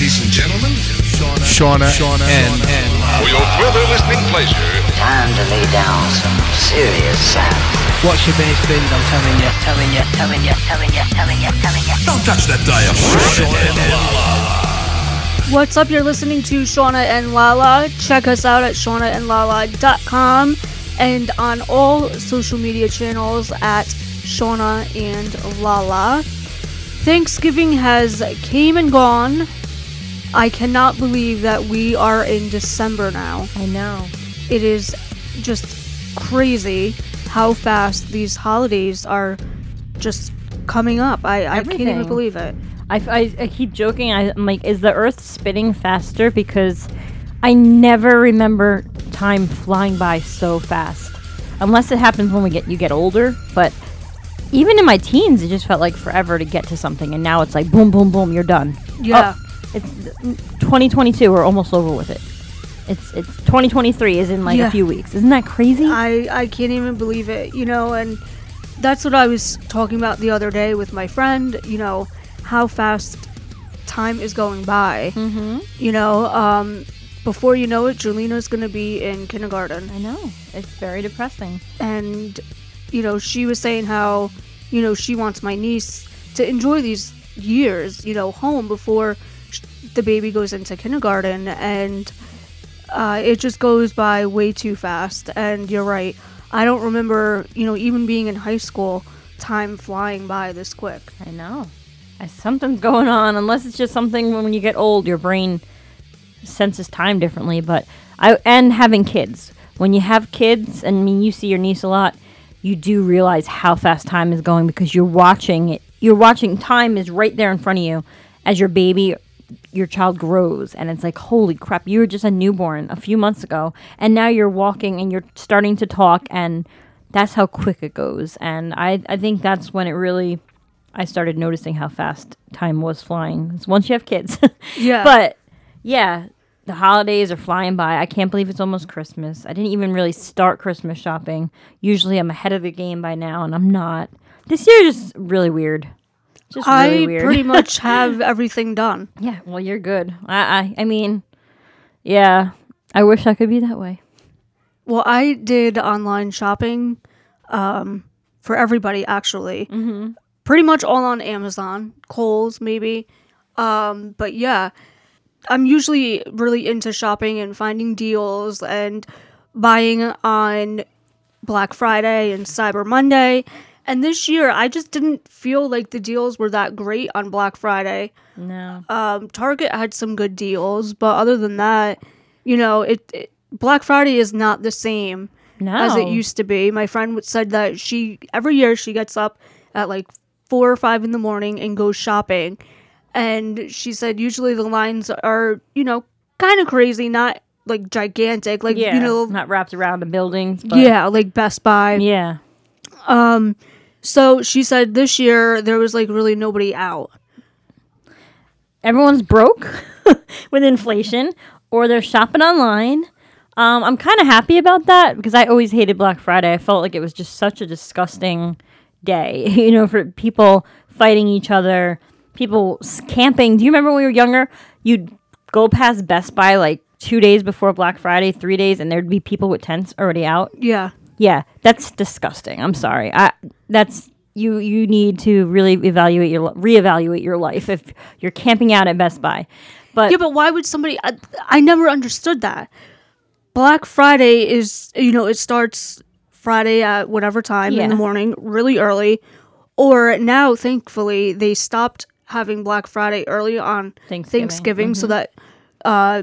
ladies and gentlemen, Shauna, Shauna, and, and for your further listening pleasure, Time to lay down some serious sound. Watch your bass bend, I'm telling you, telling you, telling you, telling you, telling you, telling you. don't touch that dial. What's up? You're listening to Shauna and Lala. Check us out at shaunaandlala.com and on all social media channels at Shauna and Lala. Thanksgiving has came and gone. I cannot believe that we are in December now. I know. It is just crazy how fast these holidays are just coming up. I, I can't even believe it. I, I, I keep joking. I, I'm like, is the Earth spinning faster? Because I never remember time flying by so fast, unless it happens when we get you get older. But even in my teens, it just felt like forever to get to something, and now it's like boom, boom, boom, you're done. Yeah. Oh, It's 2022. We're almost over with it. It's it's 2023 is in like Yeah. a few weeks. Isn't that crazy? I, I can't even believe it, you know, and that's what I was talking about the other day with my friend, you know, how fast time is going by. Mm-hmm. You know, um, before you know it, Julina's going to be in kindergarten. I know. It's very depressing. And, you know, she was saying how, you know, she wants my niece to enjoy these years, you know, home before the baby goes into kindergarten. And uh, it just goes by way too fast. And you're right. I don't remember, you know, even being in high school, time flying by this quick. I know. Something's going on, unless it's just something when you get old, your brain senses time differently. But I and having kids. When you have kids, and I mean, you see your niece a lot, you do realize how fast time is going because you're watching it. You're watching time is right there in front of you as your baby, your child grows, and it's like, holy crap! You were just a newborn a few months ago, and now you're walking and you're starting to talk, and that's how quick it goes. And I, I think that's when it really I started noticing how fast time was flying. It's once you have kids. Yeah. but yeah, the holidays are flying by. I can't believe it's almost Christmas. I didn't even really start Christmas shopping. Usually I'm ahead of the game by now and I'm not. This year is just really weird. Just really I weird. pretty much have everything done. yeah, well you're good. I, I I mean, yeah. I wish I could be that way. Well, I did online shopping um, for everybody, actually. Mm-hmm. Pretty much all on Amazon, Kohl's, maybe. Um, but yeah, I'm usually really into shopping and finding deals and buying on Black Friday and Cyber Monday. And this year, I just didn't feel like the deals were that great on Black Friday. No. Um, Target had some good deals, but other than that, you know, it, it Black Friday is not the same No. as it used to be. My friend said that she every year she gets up at like four or five in the morning and goes shopping, and she said usually the lines are you know kind of crazy, not like gigantic, like yeah, you know, not wrapped around the buildings. But yeah, like Best Buy. Yeah. So she said this year there was like really nobody out. everyone's broke with inflation or they're shopping online. Um, I'm kind of happy about that because I always hated Black Friday. I felt like it was just such a disgusting day, you know, for people fighting each other, people camping. Do you remember when we were younger? You'd go past Best Buy like two days before Black Friday, three days, and there'd be people with tents already out. Yeah. Yeah, that's disgusting. I'm sorry. I that's you you need to really evaluate your reevaluate your life if you're camping out at Best Buy. But Yeah, but why would somebody? I, I never understood that. Black Friday is, you know, it starts Friday at whatever time in the morning, really early. Or now, thankfully, they stopped having Black Friday early on Thanksgiving. Thanksgiving so that, uh,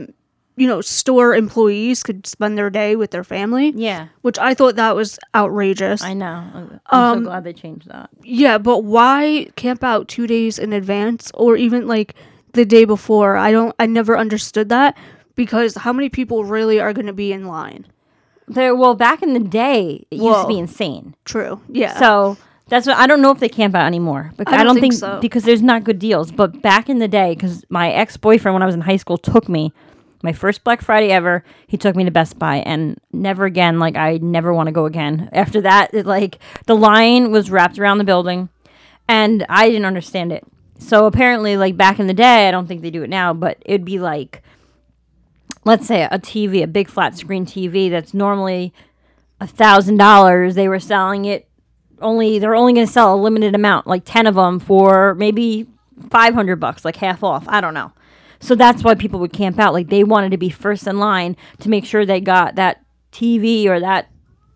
you know, store employees could spend their day with their family. yeah, Which I thought that was outrageous. I know. I'm Um, so glad they changed that. Yeah, but why camp out two days in advance or even like the day before? I don't. I never understood that because how many people really are going to be in line? There, well, back in the day, it used to be insane. True. Yeah. So that's what I don't know if they camp out anymore. But I I don't don't, think think, so. because there's not good deals. But back in the day, because my ex boyfriend when I was in high school took me, my first Black Friday ever, he took me to Best Buy, and never again. Like I never want to go again. After that, it, like the line was wrapped around the building, and I didn't understand it. so apparently, like back in the day, I don't think they do it now, but it'd be like, let's say a TV, a big flat screen TV that's normally a thousand dollars. They were selling it only. They're only going to sell a limited amount, like ten of them for maybe five hundred bucks, like half off. I don't know. So that's why people would camp out. Like they wanted to be first in line to make sure they got that TV or that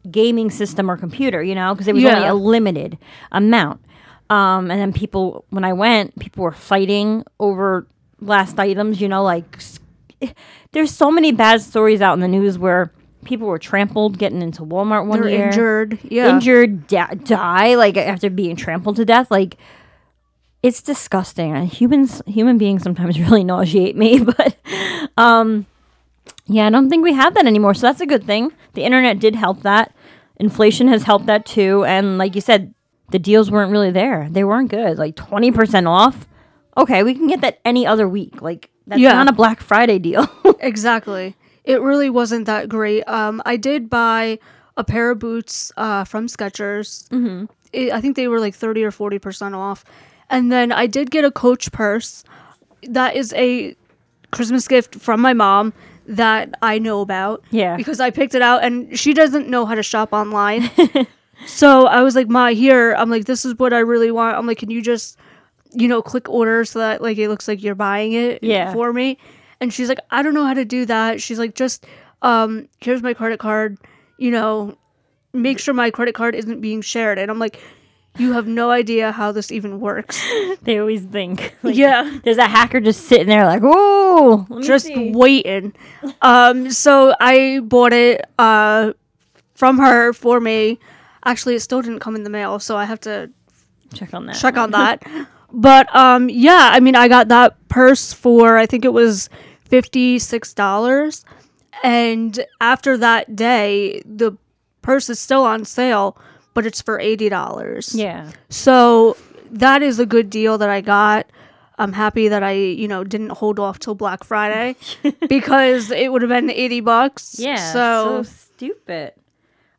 gaming system or computer, you know, because it was only a limited amount. Um, and then people, when I went, people were fighting over last items, you know, like there's so many bad stories out in the news where people were trampled getting into Walmart one They're year. injured. Yeah. Injured, da- die, like after being trampled to death. Like, it's disgusting. And humans, human beings sometimes really nauseate me, but um, yeah, I don't think we have that anymore. So that's a good thing. The internet did help that. Inflation has helped that too. And like you said, the deals weren't really there. They weren't good. Like 20% off. Okay, we can get that any other week. Like, that's Yeah. not a Black Friday deal. Exactly. It really wasn't that great. Um, I did buy a pair of boots uh, from Skechers. Mm-hmm. I think they were like thirty or forty percent off, and then I did get a Coach purse. That is a Christmas gift from my mom that I know about. Yeah. because I picked it out, and she doesn't know how to shop online. so I was like, "Ma, here." I'm like, "This is what I really want." I'm like, "Can you just, you know, click order so that like it looks like you're buying it Yeah. for me?" And she's like, "I don't know how to do that." She's like, "Just um, here's my credit card. You know, make sure my credit card isn't being shared." And I'm like, "You have no idea how this even works." they always think. like, yeah. There's a hacker just sitting there like, whoa. just see." waiting. Um, so I bought it uh, from her for me. Actually, it still didn't come in the mail, so I have to check on that. check on that. But um, yeah, I mean, I got that purse for I think it was fifty six dollars, and after that day, the purse is still on sale, but it's for eighty dollars. Yeah. So that is a good deal that I got. I'm happy that I, you know, didn't hold off till Black Friday because it would have been 80 bucks. Yeah. So, So, stupid.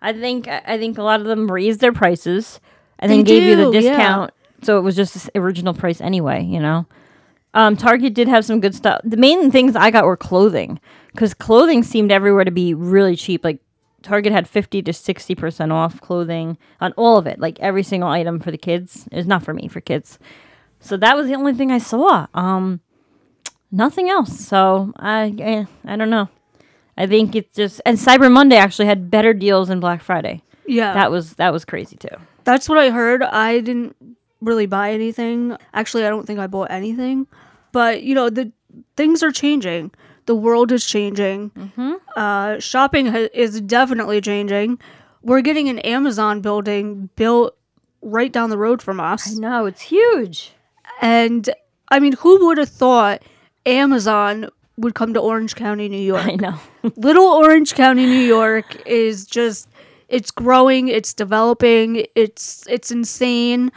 I think I think a lot of them raised their prices and then gave you the do, yeah. discount. So it was just this original price anyway, you know. Um, Target did have some good stuff. The main things I got were clothing because clothing seemed everywhere to be really cheap. Like Target had fifty to sixty percent off clothing on all of it, like every single item for the kids. It's not for me, for kids. So that was the only thing I saw. Um, nothing else. So I, eh, I don't know. I think it's just and Cyber Monday actually had better deals than Black Friday. yeah. That was that was crazy too. that's what I heard. I didn't really buy anything. Actually, I don't think I bought anything. But, you know, the things are changing. The world is changing. Mm-hmm. Uh, shopping ha- is definitely changing. We're getting an Amazon building built right down the road from us. No, it's huge. And I mean, who would have thought Amazon would come to Orange County, New York? I know. Little Orange County, New York is just it's growing, it's developing, it's it's insane.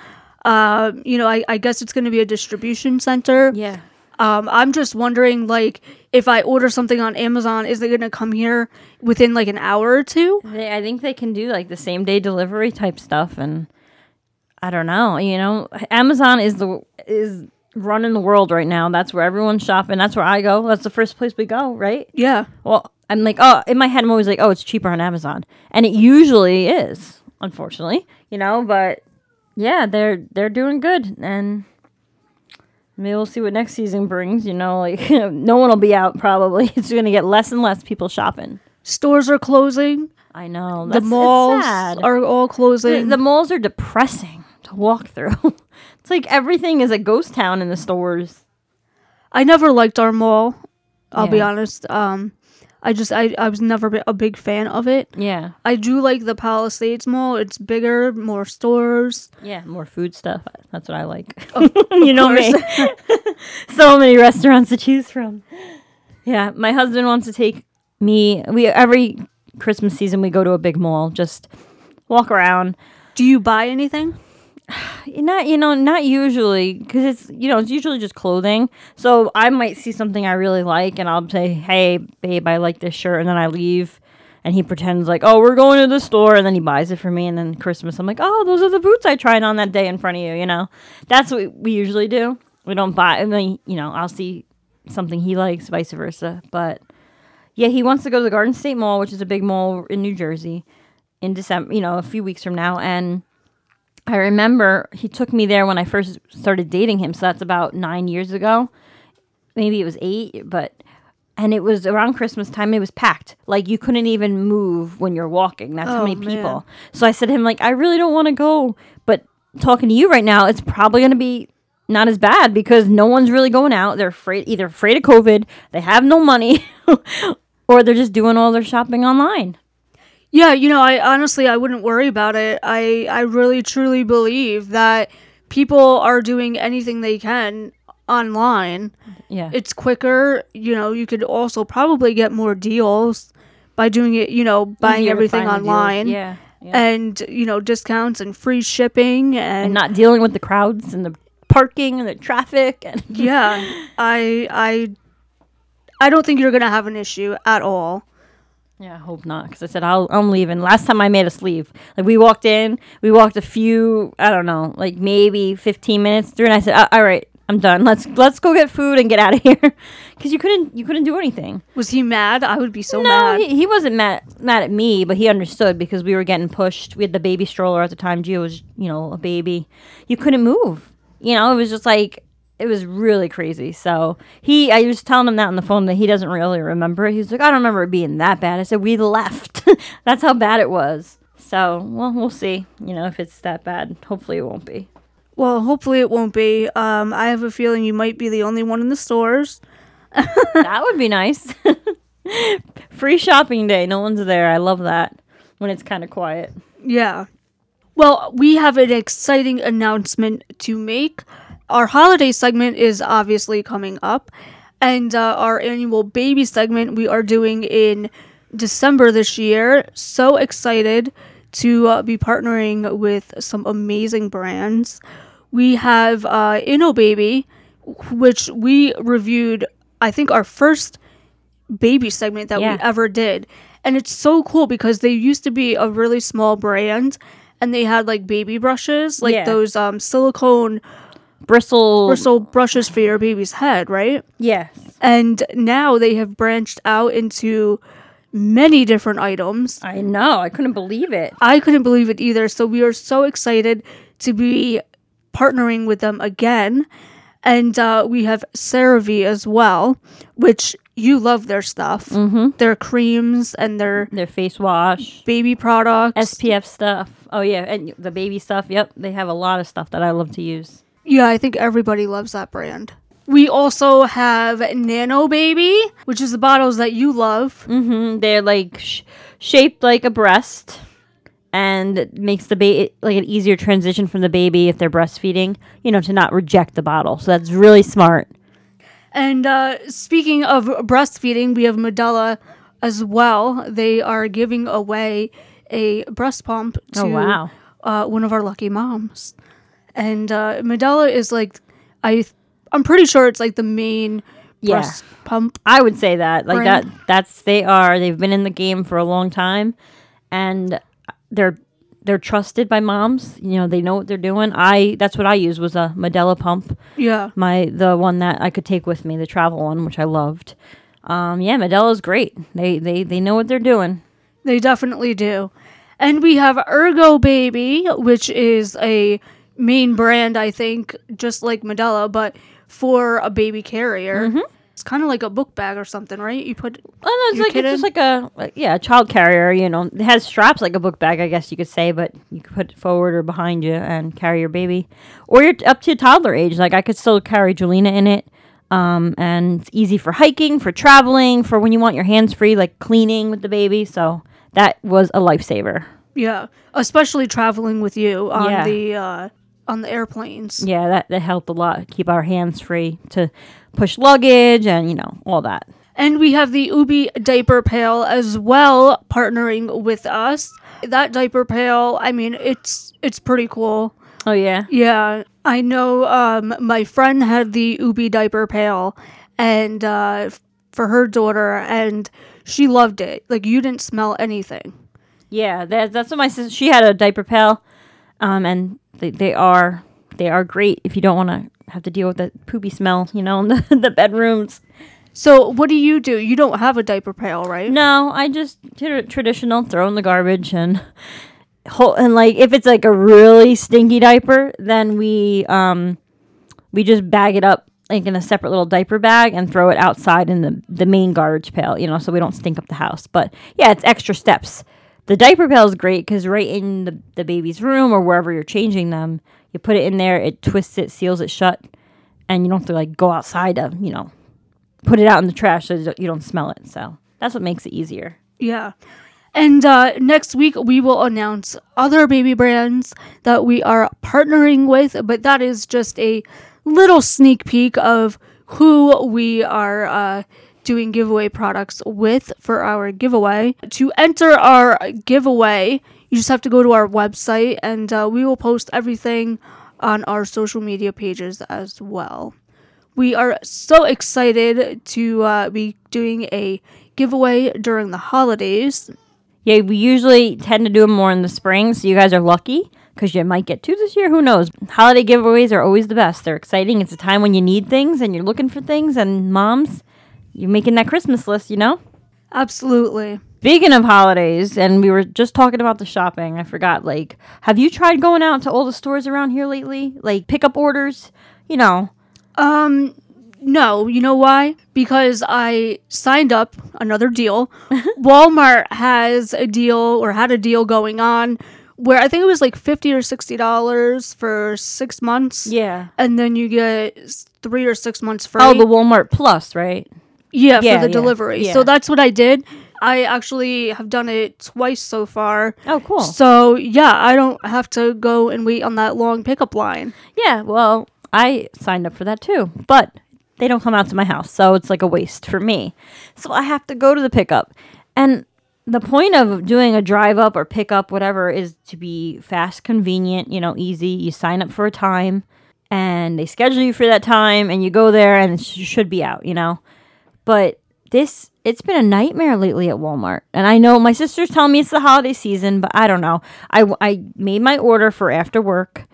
Uh, you know, I, I guess it's going to be a distribution center. yeah. Um, I'm just wondering, like, if I order something on Amazon, is it going to come here within like an hour or two? They, I think they can do like the same day delivery type stuff, and I don't know. You know, Amazon is the is running the world right now. That's where everyone's shopping. That's where I go. That's the first place we go, right? Yeah. Well, I'm like, oh, in my head, I'm always like, oh, it's cheaper on Amazon, and it usually is, unfortunately, you know. But yeah, they're they're doing good, and maybe we'll see what next season brings. You know, like no one will be out probably. It's going to get less and less people shopping. Stores are closing. I know The that's, malls are all closing. the malls are depressing to walk through. it's like everything is a ghost town in the stores. I never liked our mall. I'll be honest. Um, I just I, I was never a big fan of it. Yeah, I do like the Palisades Mall. It's bigger, more stores. yeah, more food stuff. That's what I like. Oh, you know me. so many restaurants to choose from. Yeah, my husband wants to take me. We every Christmas season we go to a big mall, just walk around. Do you buy anything? Not you know, not usually because it's you know it's usually just clothing. So I might see something I really like, and I'll say, "Hey, babe, I like this shirt," and then I leave. And he pretends like, oh, we're going to the store, and then he buys it for me. And then Christmas, I'm like, oh, those are the boots I tried on that day in front of you. You know, that's what we usually do. we don't buy. I mean, you know, I'll see something he likes, vice versa. But yeah, he wants to go to the Garden State Mall, which is a big mall in New Jersey, in December. You know, a few weeks from now, and I remember he took me there when I first started dating him. So that's about nine years ago. Maybe it was eight, but and it was around Christmas time. It was packed. Like you couldn't even move when you're walking. That's how Oh, many man. people. So I said to him, like, I really don't want to go. But talking to you right now, it's probably going to be not as bad because no one's really going out. They're afraid, either afraid of COVID, they have no money, or they're just doing all their shopping online. Yeah, you know, I honestly I wouldn't worry about it. I I really truly believe that people are doing anything they can online. Yeah. It's quicker, you know, you could also probably get more deals by doing it, you know, buying everything find the deals. online. Yeah. yeah. And, you know, discounts and free shipping and, and not dealing with the crowds and the parking and the traffic and yeah, I I I don't think you're going to have an issue at all. Yeah, I hope not. Because I said I'll, I'm leaving. Last time I made us leave, like we walked in, we walked a few, I don't know, like maybe 15 minutes through, and I said, "Uh, "All right, I'm done. Let's let's go get food and get out of here," because you couldn't you couldn't do anything. Was he mad? I would be so No, mad. he, he wasn't mad mad at me, but he understood because we were getting pushed. We had the baby stroller at the time. Gio was, you know, a baby. You couldn't move. You know, it was just like it was really crazy. So he, I was telling him that on the phone that he doesn't really remember. He's like, I don't remember it being that bad. I said, we left. That's how bad it was. So, well, we'll see. You know, if it's that bad. Hopefully, it won't be. Well, hopefully it won't be. Um, I have a feeling you might be the only one in the stores. that would be nice. Free shopping day. No one's there. I love that when it's kind of quiet. Yeah. Well, we have an exciting announcement to make. Our holiday segment is obviously coming up, and uh, our annual baby segment we are doing in December this year. So excited to uh, be partnering with some amazing brands. We have uh, InnoBaby, which we reviewed, I think, our first baby segment that Yeah. we ever did. And it's so cool because they used to be a really small brand and they had like baby brushes, like Yeah. those um, silicone Bristle. bristle brushes for your baby's head, right? Yes. And now they have branched out into many different items. I know. I couldn't believe it. I couldn't believe it either. So we are so excited to be partnering with them again. And uh, we have CeraVe as well, which you love their stuff. Mm-hmm. Their creams and their Their face wash, baby products. SPF stuff. Oh yeah, and the baby stuff. Yep, they have a lot of stuff that I love to use. Yeah, I think everybody loves that brand. We also have Nano Baby, which is the bottles that you love. hmm They're like sh- shaped like a breast, and it makes the baby like an easier transition from the baby if they're breastfeeding. You know, to not reject the bottle. So that's really smart. And uh, speaking of breastfeeding, we have Medela as well. They are giving away a breast pump to Oh, wow. uh, one of our lucky moms. And uh, Medela is like, I, I'm pretty sure it's like the main Yeah. breast pump. I would say that like Brand. that. That's they are. They've been in the game for a long time, and they're they're trusted by moms. You know, they know what they're doing. I that's what I use was a Medela pump. Yeah. my the one that I could take with me, the travel one, which I loved. Um, yeah, Medela's great. They they they know what they're doing. They definitely do. And we have Ergo Baby, which is a main brand, I think, just like Medela, but for a baby carrier. Mm-hmm. It's kind of like a book bag or something, right? You put Oh, no, it's like it's just like a like, yeah, a child carrier. You know, it has straps like a book bag, I guess you could say, but you could put it forward or behind you and carry your baby, or you're up to toddler age. Like I could still carry Julina in it. Um, and it's easy for hiking, for traveling, for when you want your hands free, like cleaning with the baby. So that was a lifesaver. Yeah, especially traveling with you on Yeah. the uh, on the airplanes. Yeah, that, that helped a lot. Keep our hands free to push luggage and, you know, all that. And we have the Ubbi diaper pail as well, partnering with us. That diaper pail, I mean, it's it's pretty cool. Oh, yeah. Yeah, I know. Um, my friend had the Ubbi diaper pail, and uh, for her daughter, and she loved it. Like you didn't smell anything. Yeah, that, that's what my sister, she had a diaper pail. Um, and they, they are, they are great if you don't want to have to deal with the poopy smell, you know, in the, the bedrooms. So what do you do? You don't have a diaper pail, right? No, I just tra- traditional throw in the garbage and whole and like if it's like a really stinky diaper, then we um we just bag it up like in a separate little diaper bag and throw it outside in the the main garbage pail, you know, so we don't stink up the house. But yeah, it's extra steps. The diaper pail is great because right in the, the baby's room or wherever you're changing them, you put it in there, it twists it, seals it shut, and you don't have to like go outside to, you know, put it out in the trash so you don't smell it. So that's what makes it easier. Yeah. And uh, next week, we will announce other baby brands that we are partnering with, but that is just a little sneak peek of who we are uh, doing giveaway products with for our giveaway. To enter our giveaway, you just have to go to our website and uh, we will post everything on our social media pages as well. We are so excited to uh, be doing a giveaway during the holidays. Yeah, we usually tend to do them more in the spring, so you guys are lucky because you might get two this year. Who knows? Holiday giveaways are always the best. They're exciting. It's a time when you need things and you're looking for things, and moms, you're making that Christmas list, you know? Absolutely. Speaking of holidays, and we were just talking about the shopping, I forgot, like, have you tried going out to all the stores around here lately? Like, pickup orders? You know, Um, no, you know why? Because I signed up another deal. Walmart has a deal or had a deal going on where I think it was like fifty or sixty dollars for six months. yeah. and then you get three or six months free. Oh, the Walmart Plus, right? Yeah, yeah, for the yeah, delivery. yeah. So that's what I did. I actually have done it twice so far. Oh, cool. So yeah, I don't have to go and wait on that long pickup line. Yeah, well, I signed up for that too, but they don't come out to my house, so it's like a waste for me. So I have to go to the pickup. And the point of doing a drive up or pick up, whatever, is to be fast, convenient, you know, easy. You sign up for a time and they schedule you for that time and you go there and it sh- should be out, you know. But this it's been a nightmare lately at Walmart. And I know my sister's telling me it's the holiday season, but I don't know. I, I made my order for after work.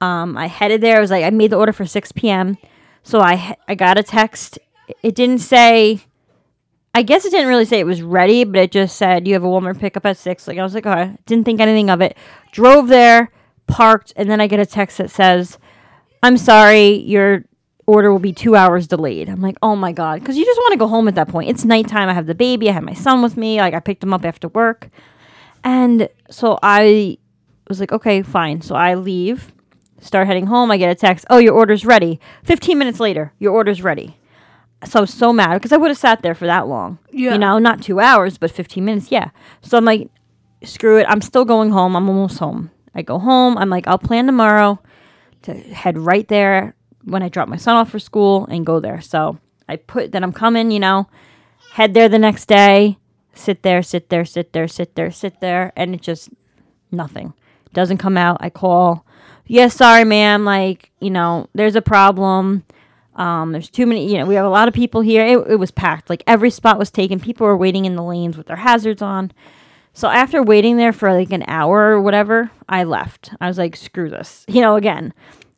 Um, I headed there. I was like, I made the order for 6 p.m. So I, I got a text. It didn't say. I guess it didn't really say it was ready, but it just said you have a Walmart pickup at six. Like I was like, oh, didn't think anything of it. Drove there, parked, and then I get a text that says, "I'm sorry, your order will be two hours delayed." I'm like, oh my god, because you just want to go home at that point. It's nighttime. I have the baby. I have my son with me. Like I picked him up after work, and so I was like, okay, fine. So I leave start heading home. I get a text, oh, your order's ready. 15 minutes later, your order's ready. So I was so mad because I would have sat there for that long. Yeah. You know, not two hours, but 15 minutes. Yeah. So I'm like, screw it. I'm still going home. I'm almost home. I go home. I'm like, I'll plan tomorrow to head right there when I drop my son off for school and go there. So I put that I'm coming, you know, head there the next day, sit there, sit there, sit there, sit there, sit there, and it just nothing. Doesn't come out. I call. Yes, sorry, ma'am. Like, you know, there's a problem. Um, there's too many, you know, we have a lot of people here. It, it was packed. Like every spot was taken. People were waiting in the lanes with their hazards on. So after waiting there for like an hour or whatever, I left. I was like, screw this. You know, again,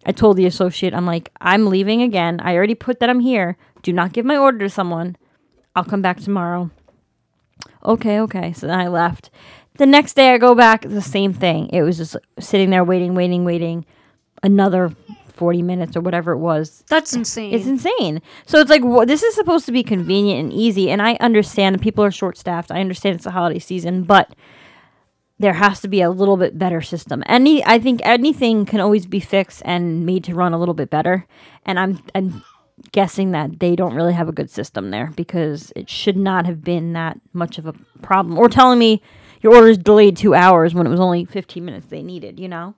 I told the associate, I'm like, I'm leaving again. I already put that I'm here. Do not give my order to someone. I'll come back tomorrow. Okay, okay. So then I left. The next day I go back, the same thing. It was just sitting there waiting, waiting, waiting. Another 40 minutes or whatever it was. That's insane. It's insane. So it's like wha- this is supposed to be convenient and easy, and I understand people are short staffed. I understand it's the holiday season, but there has to be a little bit better system. Any, I think anything can always be fixed and made to run a little bit better. And I'm, I'm guessing that they don't really have a good system there because it should not have been that much of a problem. Or telling me your order's delayed two hours when it was only 15 minutes they needed, you know.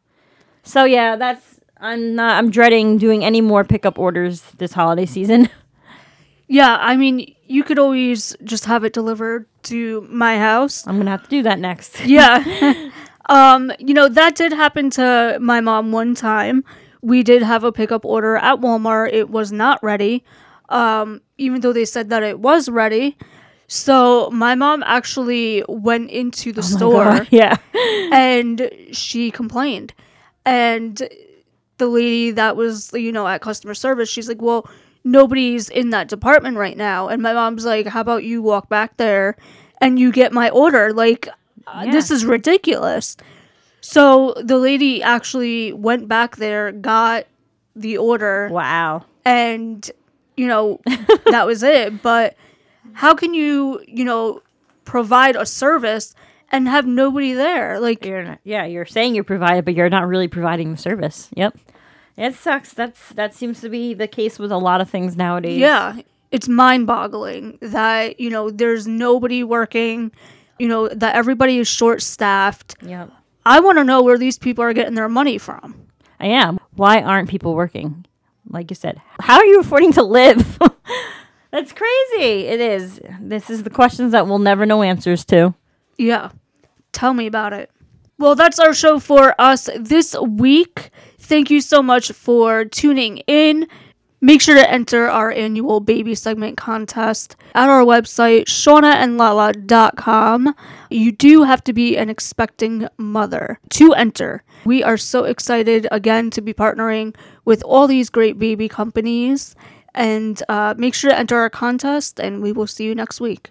So yeah, that's I'm not. I'm dreading doing any more pickup orders this holiday season. yeah, I mean, you could always just have it delivered to my house. I'm gonna have to do that next. Yeah. um, you know, that did happen to my mom one time. We did have a pickup order at Walmart. It was not ready. Um, even though they said that it was ready. So my mom actually went into the store yeah. and she complained. And the lady that was, you know, at customer service, she's like, well, nobody's in that department right now. And my mom's like, how about you walk back there and you get my order? Like, uh, this is ridiculous. So the lady actually went back there, got the order, Wow. and, you know, that was it. But how can you, you know, provide a service and have nobody there? Like, You're not, yeah, you're saying you're provided, but you're not really providing the service. Yep. It sucks. That's that seems to be the case with a lot of things nowadays. Yeah, it's mind boggling that, you know, there's nobody working, you know, that everybody is short staffed. Yep. I want to know where these people are getting their money from. I am. Why aren't people working? Like you said, how are you affording to live? That's crazy. It is. This is the questions that we'll never know answers to. Yeah. Tell me about it. Well, that's our show for us this week. Thank you so much for tuning in. Make sure to enter our annual baby segment contest at our website, shaunaandlala.com. You do have to be an expecting mother to enter. We are so excited again to be partnering with all these great baby companies. And uh, make sure to enter our contest, and we will see you next week.